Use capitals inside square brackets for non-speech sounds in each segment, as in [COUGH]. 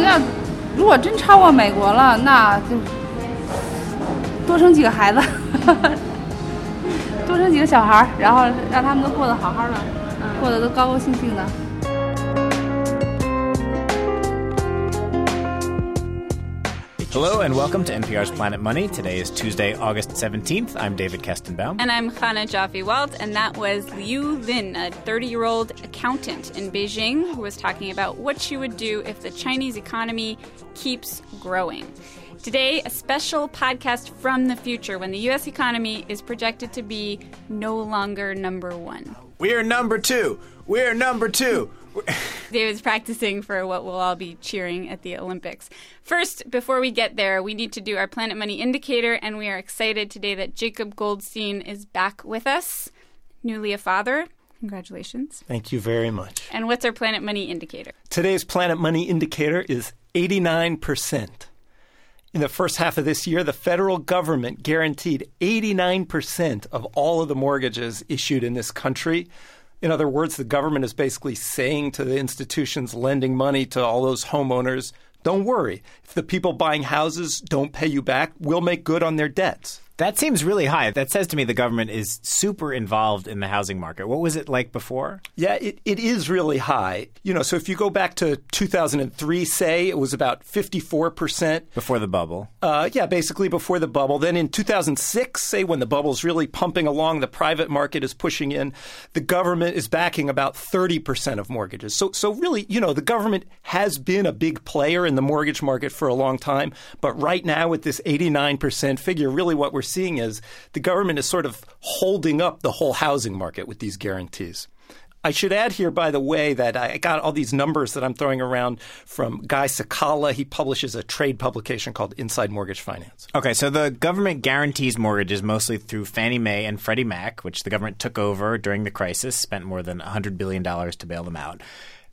要要，如果真超过美国了，那就多生几个孩子，[LAUGHS] 多生几个小孩儿，然后让他们都过得好好的，过得都高高兴兴的。Hello and welcome to NPR's Planet Money. Today is Tuesday, August 17th. I'm David Kestenbaum. And I'm Chana Joffe Walt, and that was Liu Lin, a 30 year old accountant in Beijing, who was talking about what she would do if the Chinese economy keeps growing. Today, a special podcast from the future when the U.S. economy is projected to be no longer number one. We're number two. We're number two. David's practicing for what we'll all be cheering at the Olympics. First, before we get there, we need to do our Planet Money indicator, and we are excited today that Jacob Goldstein is back with us, newly a father. Congratulations. Thank you very much. And what's our Planet Money indicator? Today's Planet Money indicator is 89%. In the first half of this year, the federal government guaranteed 89% of all of the mortgages issued in this country. In other words, the government is basically saying to the institutions lending money to all those homeowners, don't worry. If the people buying houses don't pay you back, we'll make good on their debts. That seems really high. That says to me the government is super involved in the housing market. What was it like before? Yeah, it, it is really high. You know, so if you go back to 2003, say, it was about 54%. Before the bubble. Uh, yeah, basically before the bubble. Then in 2006, say, when the bubble's really pumping along, the private market is pushing in, the government is backing about 30% of mortgages. So, so really, you know, the government has been a big player in the mortgage market for a long time. But right now, with this 89% figure, really what we're seeing is the government is sort of holding up the whole housing market with these guarantees. I should add here, by the way, that I got all these numbers that I'm throwing around from Guy Cecala. He publishes a trade publication called Inside Mortgage Finance. Okay, so the government guarantees mortgages mostly through Fannie Mae and Freddie Mac, which the government took over during the crisis, spent more than $100 billion to bail them out.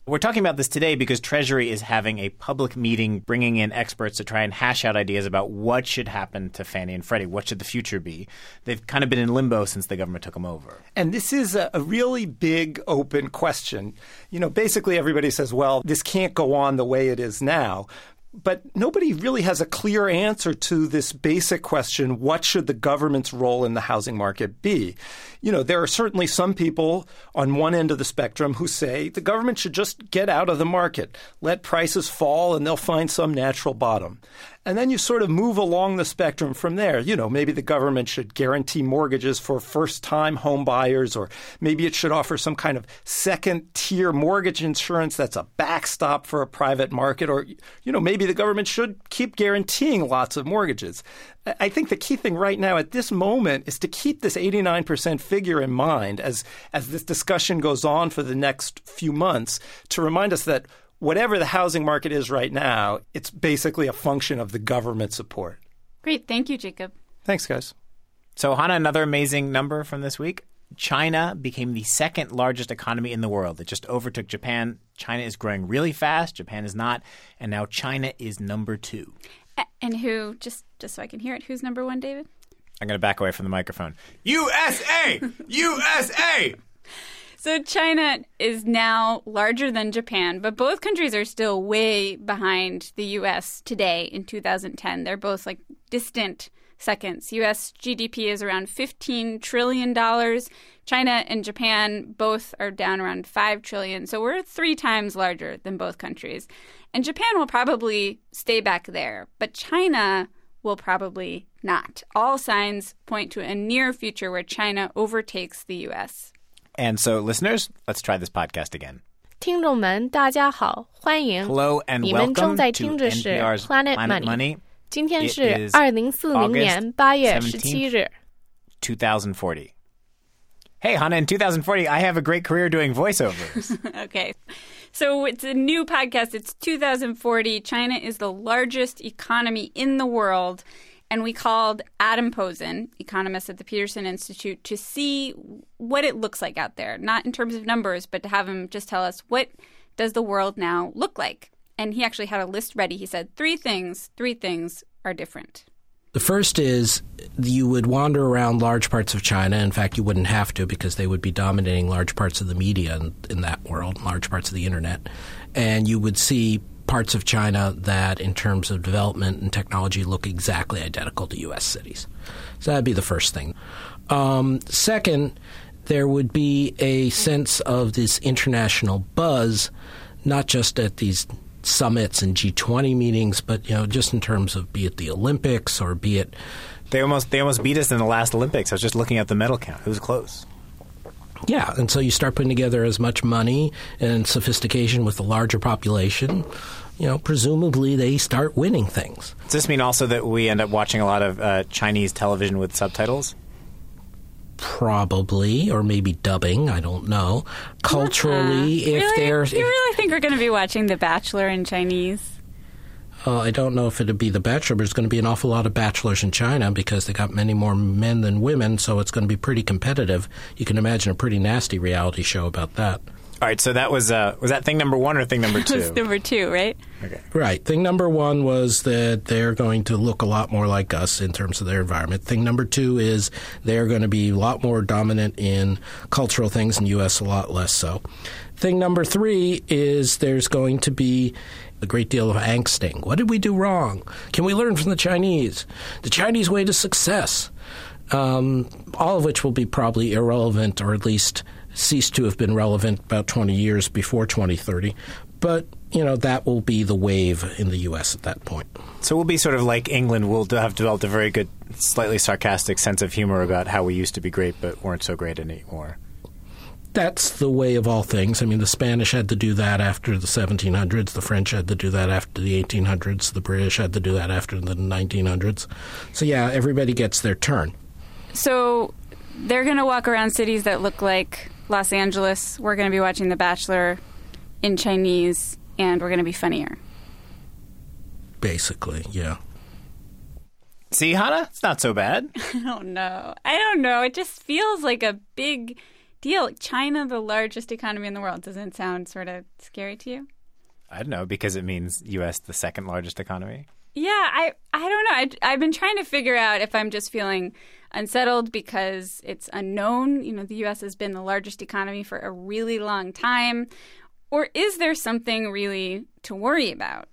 We're talking about this today because Treasury is having a public meeting bringing in experts to try and hash out ideas about what should happen to Fannie and Freddie. What should the future be? They've kind of been in limbo since the government took them over. And this is a, really big open question. You know, basically everybody says, well, this can't go on the way it is now. But nobody really has a clear answer to this basic question what should the government's role in the housing market be? You know, there are certainly some people on one end of the spectrum who say the government should just get out of the market, let prices fall, and they'll find some natural bottom. And then you sort of move along the spectrum from there. You know, maybe the government should guarantee mortgages for first time home buyers, or maybe it should offer some kind of second tier mortgage insurance that's a backstop for a private market, or, you know, maybe the government should keep guaranteeing lots of mortgages. I think the key thing right now at this moment is to keep this 89% figure in mind as, as this discussion goes on for the next few months to remind us that whatever the housing market is right now, it's basically a function of the government support. Great. Thank you, Jacob. Thanks, guys. So, Chana, another amazing number from this week. China became the second largest economy in the world. It just overtook Japan. China is growing really fast, Japan is not, and now China is number two. And who, just, just so I can hear it, who's number one, David? I'm going to back away from the microphone. USA! USA! [LAUGHS] So China is now larger than Japan, but both countries are still way behind the US today in 2010. They're both like distant seconds. US GDP is around 15 trillion dollars. China and Japan both are down around 5 trillion. So we're 3 times larger than both countries. And Japan will probably stay back there, but China will probably not. All signs point to a near future where China overtakes the US. And so, listeners, let's try this podcast again. 听众们，大家好，欢迎 Hello and welcome to NPR's Planet Money。Money 今天 is Hey, Chana, in 2040, I have a great career doing voiceovers. [LAUGHS] Okay. So it's a new podcast. It's 2040. China is the largest economy in the world. And we called Adam Posen, economist at the Peterson Institute, to see what it looks like out there, not in terms of numbers, but to have him just tell us what does the world now look like. And he actually had a list ready. He said three things, three things are different. The first is you would wander around large parts of China. In fact, you wouldn't have to because they would be dominating large parts of the media in, in that world, large parts of the internet. And you would see parts of China that, in terms of development and technology, look exactly identical to U.S. cities. So that'd be the first thing. Um, second, there would be a sense of this international buzz, not just at these summits and G20 meetings, but you know, just in terms of be it the Olympics or be it They almost they almost beat us in the last Olympics. I was just looking at the medal count. It was close. Yeah, and so you start putting together as much money and sophistication with the larger population. You know, presumably they start winning things. Does this mean also that we end up watching a lot of uh, Chinese television with subtitles? Probably, or maybe dubbing. I don't know. Culturally, if really? there's, You really think we're going to be watching The Bachelor in Chinese? Uh, I don't know if it'd be the Bachelor, but there's going to be an awful lot of bachelors in China because they got many more men than women, so it's going to be pretty competitive. You can imagine a pretty nasty reality show about that. All right, so that was uh, was that thing number one or thing number [LAUGHS] It was two? number two, right? okay. Right. Thing number one was that they're going to look a lot more like us in terms of their environment. Thing number two is they're going to be a lot more dominant in cultural things in the U.S., a lot less so. Thing number three is there's going to be a great deal of angsting. What did we do wrong? Can we learn from the Chinese? The Chinese way to success. Um, all of which will be probably irrelevant or at least cease to have been relevant about 20 years before 2030. But, you know, that will be the wave in the U.S. at that point. So we'll be sort of like England. We'll have developed a very good, slightly sarcastic sense of humor about how we used to be great but weren't so great anymore. That's the way of all things. I mean, the Spanish had to do that after the 1700s. The French had to do that after the 1800s. The British had to do that after the 1900s. So, yeah, everybody gets their turn. So they're going to walk around cities that look like Los Angeles. We're going to be watching The Bachelor in Chinese, and we're going to be funnier. Basically, yeah. See, Chana, it's not so bad. [LAUGHS] I don't know. I don't know. It just feels like a big deal. China, the largest economy in the world, doesn't sound sort of scary to you? I don't know because it means U.S. the second largest economy. Yeah, I I don't know. I, I've been trying to figure out if I'm just feeling unsettled because it's unknown. You know, the U.S. has been the largest economy for a really long time, or is there something really to worry about?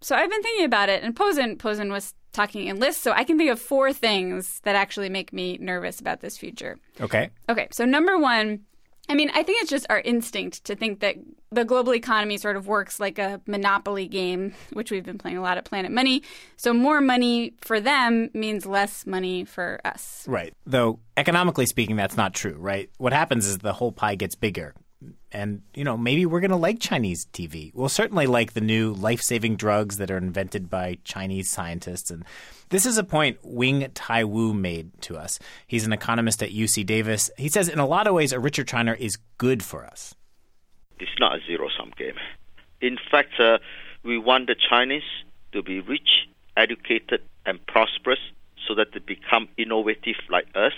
So I've been thinking about it, and Posen Posen was talking in lists, so I can think of four things that actually make me nervous about this future. Okay. Okay, so number one, I mean, I think it's just our instinct to think that the global economy sort of works like a monopoly game, [LAUGHS] which we've been playing a lot at Planet Money. So more money for them means less money for us. Right. Though economically speaking, that's not true, right? What happens is the whole pie gets bigger. And, you know, maybe we're going to like Chinese TV. We'll certainly like the new life saving drugs that are invented by Chinese scientists. And this is a point Wing Thye Woo made to us. He's an economist at UC Davis. He says, in a lot of ways, a richer China is good for us. It's not a zero sum game. In fact, uh, we want the Chinese to be rich, educated, and prosperous so that they become innovative like us.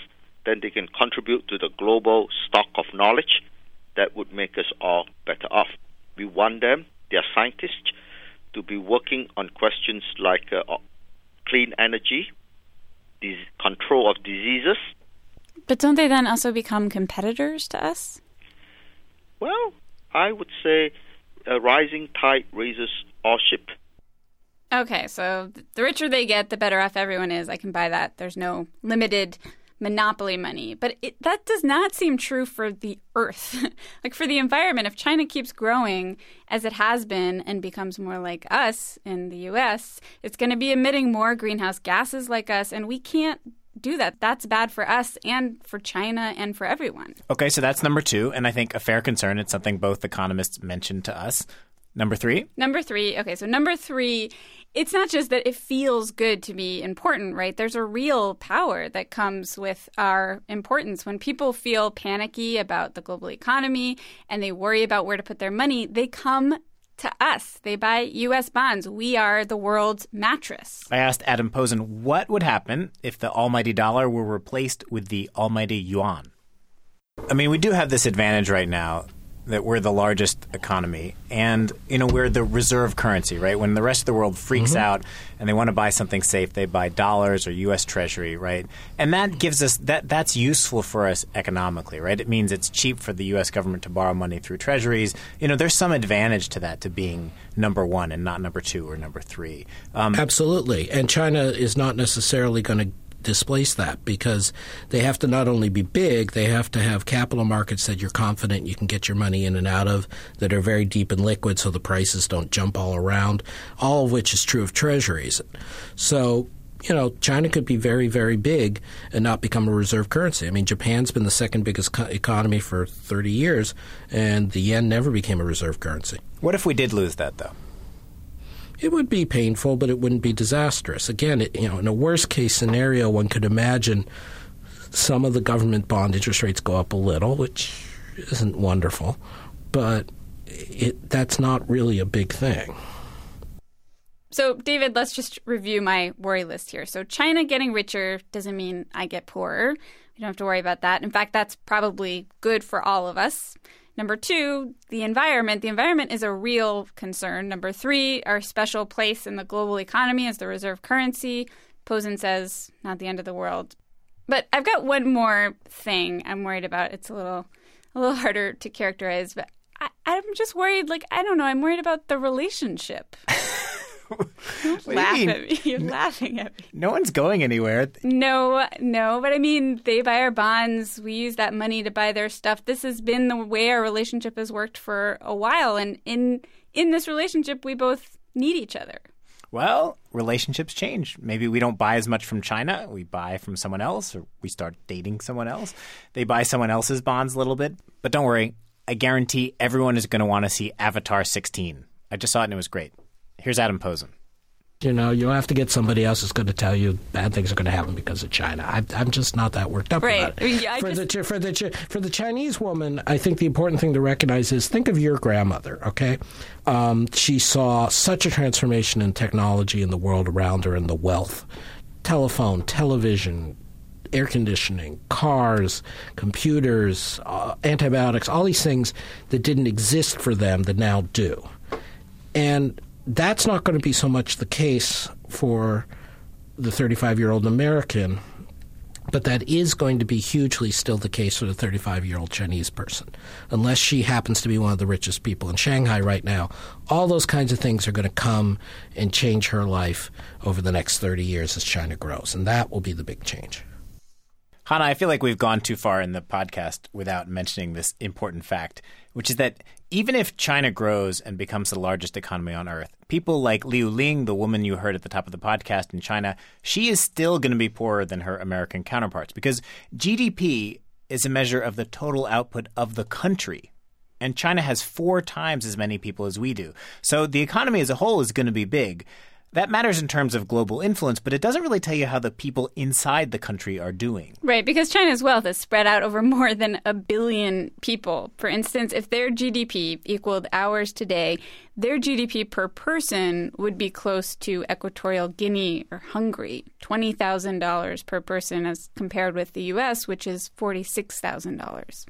Then they can contribute to the global stock of knowledge that would make us all better off. We want them, their scientists, to be working on questions like uh, clean energy, dis- control of diseases. But don't they then also become competitors to us? Well, I would say a rising tide raises all ship. Okay, so the richer they get, the better off everyone is. I can buy that. There's no limited monopoly money. But it, that does not seem true for the earth. [LAUGHS] like for the environment, if China keeps growing as it has been and becomes more like us in the US, it's going to be emitting more greenhouse gases like us, and we can't do that. That's bad for us and for China and for everyone. Okay, so that's number two. And I think a fair concern. It's something both economists mentioned to us. Number three? Number three. Okay, so number three, it's not just that it feels good to be important, right? There's a real power that comes with our importance. When people feel panicky about the global economy and they worry about where to put their money, they come to us. They buy U.S. bonds. We are the world's mattress. I asked Adam Posen what would happen if the almighty dollar were replaced with the almighty yuan. I mean, we do have this advantage right now that we're the largest economy and you know we're the reserve currency, right? When the rest of the world freaks out and they want to buy something safe, they buy dollars or US treasury, right? And that gives us that that's useful for us economically, right? It means it's cheap for the US government to borrow money through treasuries. You know, there's some advantage to that to being number 1 and not number 2 or number 3. Um, Absolutely. And China is not necessarily going to displace that because they have to not only be big, they have to have capital markets that you're confident you can get your money in and out of that are very deep and liquid so the prices don't jump all around, all of which is true of treasuries. So, you know, China could be very, very big and not become a reserve currency. I mean, Japan's been the second biggest co- economy for 30 years, and the yen never became a reserve currency. what if we did lose that though? It would be painful, but it wouldn't be disastrous. Again, it, you know, in a worst case scenario, one could imagine some of the government bond interest rates go up a little, which isn't wonderful, but it, that's not really a big thing. So, David, let's just review my worry list here. So, China getting richer doesn't mean I get poorer. We don't have to worry about that. In fact, that's probably good for all of us. Number two, the environment. The environment is a real concern. Number three, our special place in the global economy as the reserve currency. Posen says, not the end of the world. But I've got one more thing I'm worried about. It's a little, a little [LAUGHS] harder to characterize, but I, I'm just worried. Like I don't know. I'm worried about the relationship. [LAUGHS] Don't do you laugh mean? at me. [LAUGHS] You're laughing at me. No one's going anywhere. No, no, but I mean, they buy our bonds. We use that money to buy their stuff. This has been the way our relationship has worked for a while, and in in this relationship, we both need each other. Well, relationships change. Maybe we don't buy as much from China. We buy from someone else, or we start dating someone else. They buy someone else's bonds a little bit. But don't worry, I guarantee everyone is going to want to see Avatar 16. I just saw it and it was great. Here's Adam Posen. You know, you'll have to get somebody else who's going to tell you bad things are going to happen because of China. I, I'm just not that worked up Right. about it. Yeah, for, just- the, for, the, for the Chinese woman, I think the important thing to recognize is think of your grandmother, okay? Um, she saw such a transformation in technology in the world around her and the wealth. Telephone, television, air conditioning, cars, computers, uh, antibiotics, all these things that didn't exist for them that now do. And that's not going to be so much the case for the 35 year old American, but that is going to be hugely still the case for the 35 year old Chinese person, unless she happens to be one of the richest people in Shanghai right now. All those kinds of things are going to come and change her life over the next 30 years as China grows, and that will be the big change. Chana, I feel like we've gone too far in the podcast without mentioning this important fact, which is that even if China grows and becomes the largest economy on earth, people like Liu Ling, the woman you heard at the top of the podcast in China, she is still going to be poorer than her American counterparts because GDP is a measure of the total output of the country. And China has four times as many people as we do. So the economy as a whole is going to be big. That matters in terms of global influence, but it doesn't really tell you how the people inside the country are doing. Right, because China's wealth is spread out over more than a billion people. For instance, if their GDP equaled ours today, their GDP per person would be close to Equatorial Guinea or Hungary, $20,000 per person as compared with the US, which is $46,000.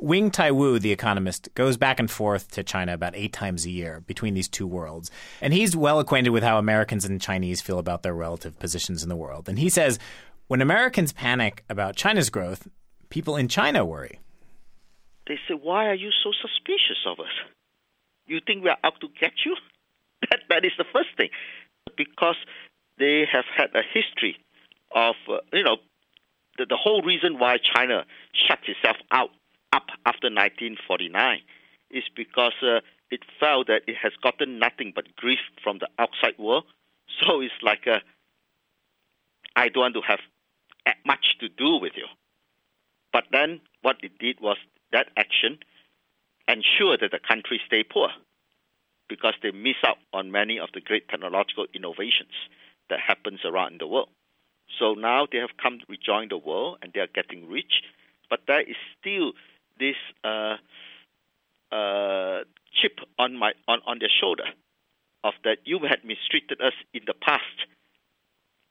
Wing Thye Woo, the economist, goes back and forth to China about eight times a year between these two worlds. And he's well acquainted with how Americans and Chinese feel about their relative positions in the world. And he says when Americans panic about China's growth, people in China worry. They say, Why are you so suspicious of us? You think we are out to get you? [LAUGHS] That, that is the first thing. Because they have had a history of, uh, you know, the, the whole reason why China shut itself out up after 1949 is because uh, it felt that it has gotten nothing but grief from the outside world. [LAUGHS] So it's like, uh, I don't want to have much to do with you. But then what it did was that action ensured that the country stay poor because they miss out on many of the great technological innovations that happens around the world. So now they have come to rejoin the world and they are getting rich, but there is still this uh, uh, chip on my on, on their shoulder of that you had mistreated us in the past,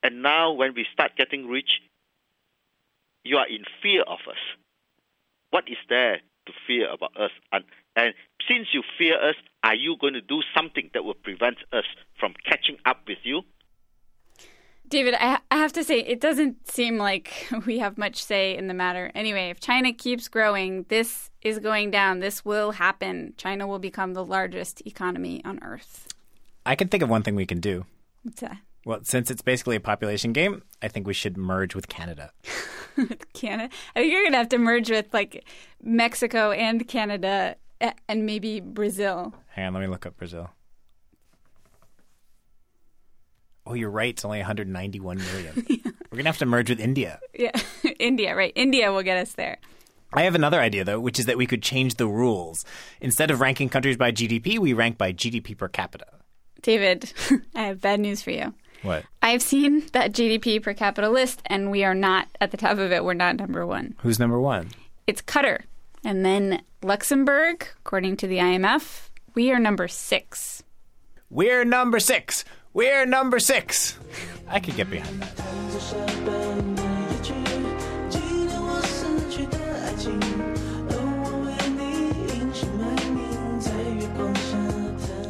and now when we start getting rich, you are in fear of us. What is there to fear? fear about us. And, and since you fear us, are you going to do something that will prevent us from catching up with you? David, I, I have to say, it doesn't seem like [LAUGHS] we have much say in the matter. Anyway, if China keeps growing, this is going down. This will happen. China will become the largest economy on earth. I can think of one thing we can do. What's that? Well, since it's basically a population game, I think we should merge with Canada. Canada. I think you're going to have to merge with like Mexico and Canada and maybe Brazil. Hang on, let me look up Brazil. Oh, you're right. It's only 191 million. [LAUGHS] We're going to have to merge with India. Yeah, [LAUGHS] India, right? India will get us there. I have another idea, though, which is that we could change the rules. Instead of ranking countries by GDP, we rank by GDP per capita. David, [LAUGHS] I have bad news for you. What? I've seen that GDP per capita list, and we are not at the top of it. We're not number one. Who's number one? It's Qatar. And then Luxembourg, according to the IMF, we are number six. We're number six. We're number six. I could get behind that.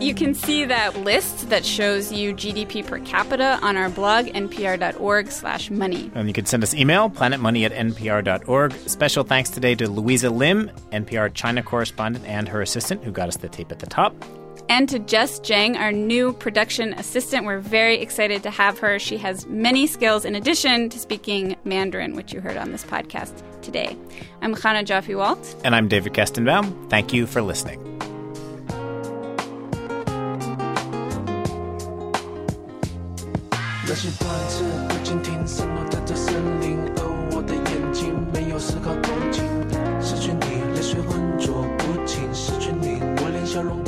You can see that list that shows you GDP per capita on our blog, npr.org slash money. And you can send us email, planetmoney at npr.org. Special thanks today to Louisa Lim, NPR China correspondent, and her assistant, who got us the tape at the top. And to Jess Jiang, our new production assistant. We're very excited to have her. She has many skills in addition to speaking Mandarin, which you heard on this podcast today. I'm Chana Joffe Walt. And I'm David Kestenbaum. Thank you for listening. 那些断翅的蜻蜓散落在这森林而我的眼睛没有丝毫同情。失去你泪水浑浊不清。失去你我连笑容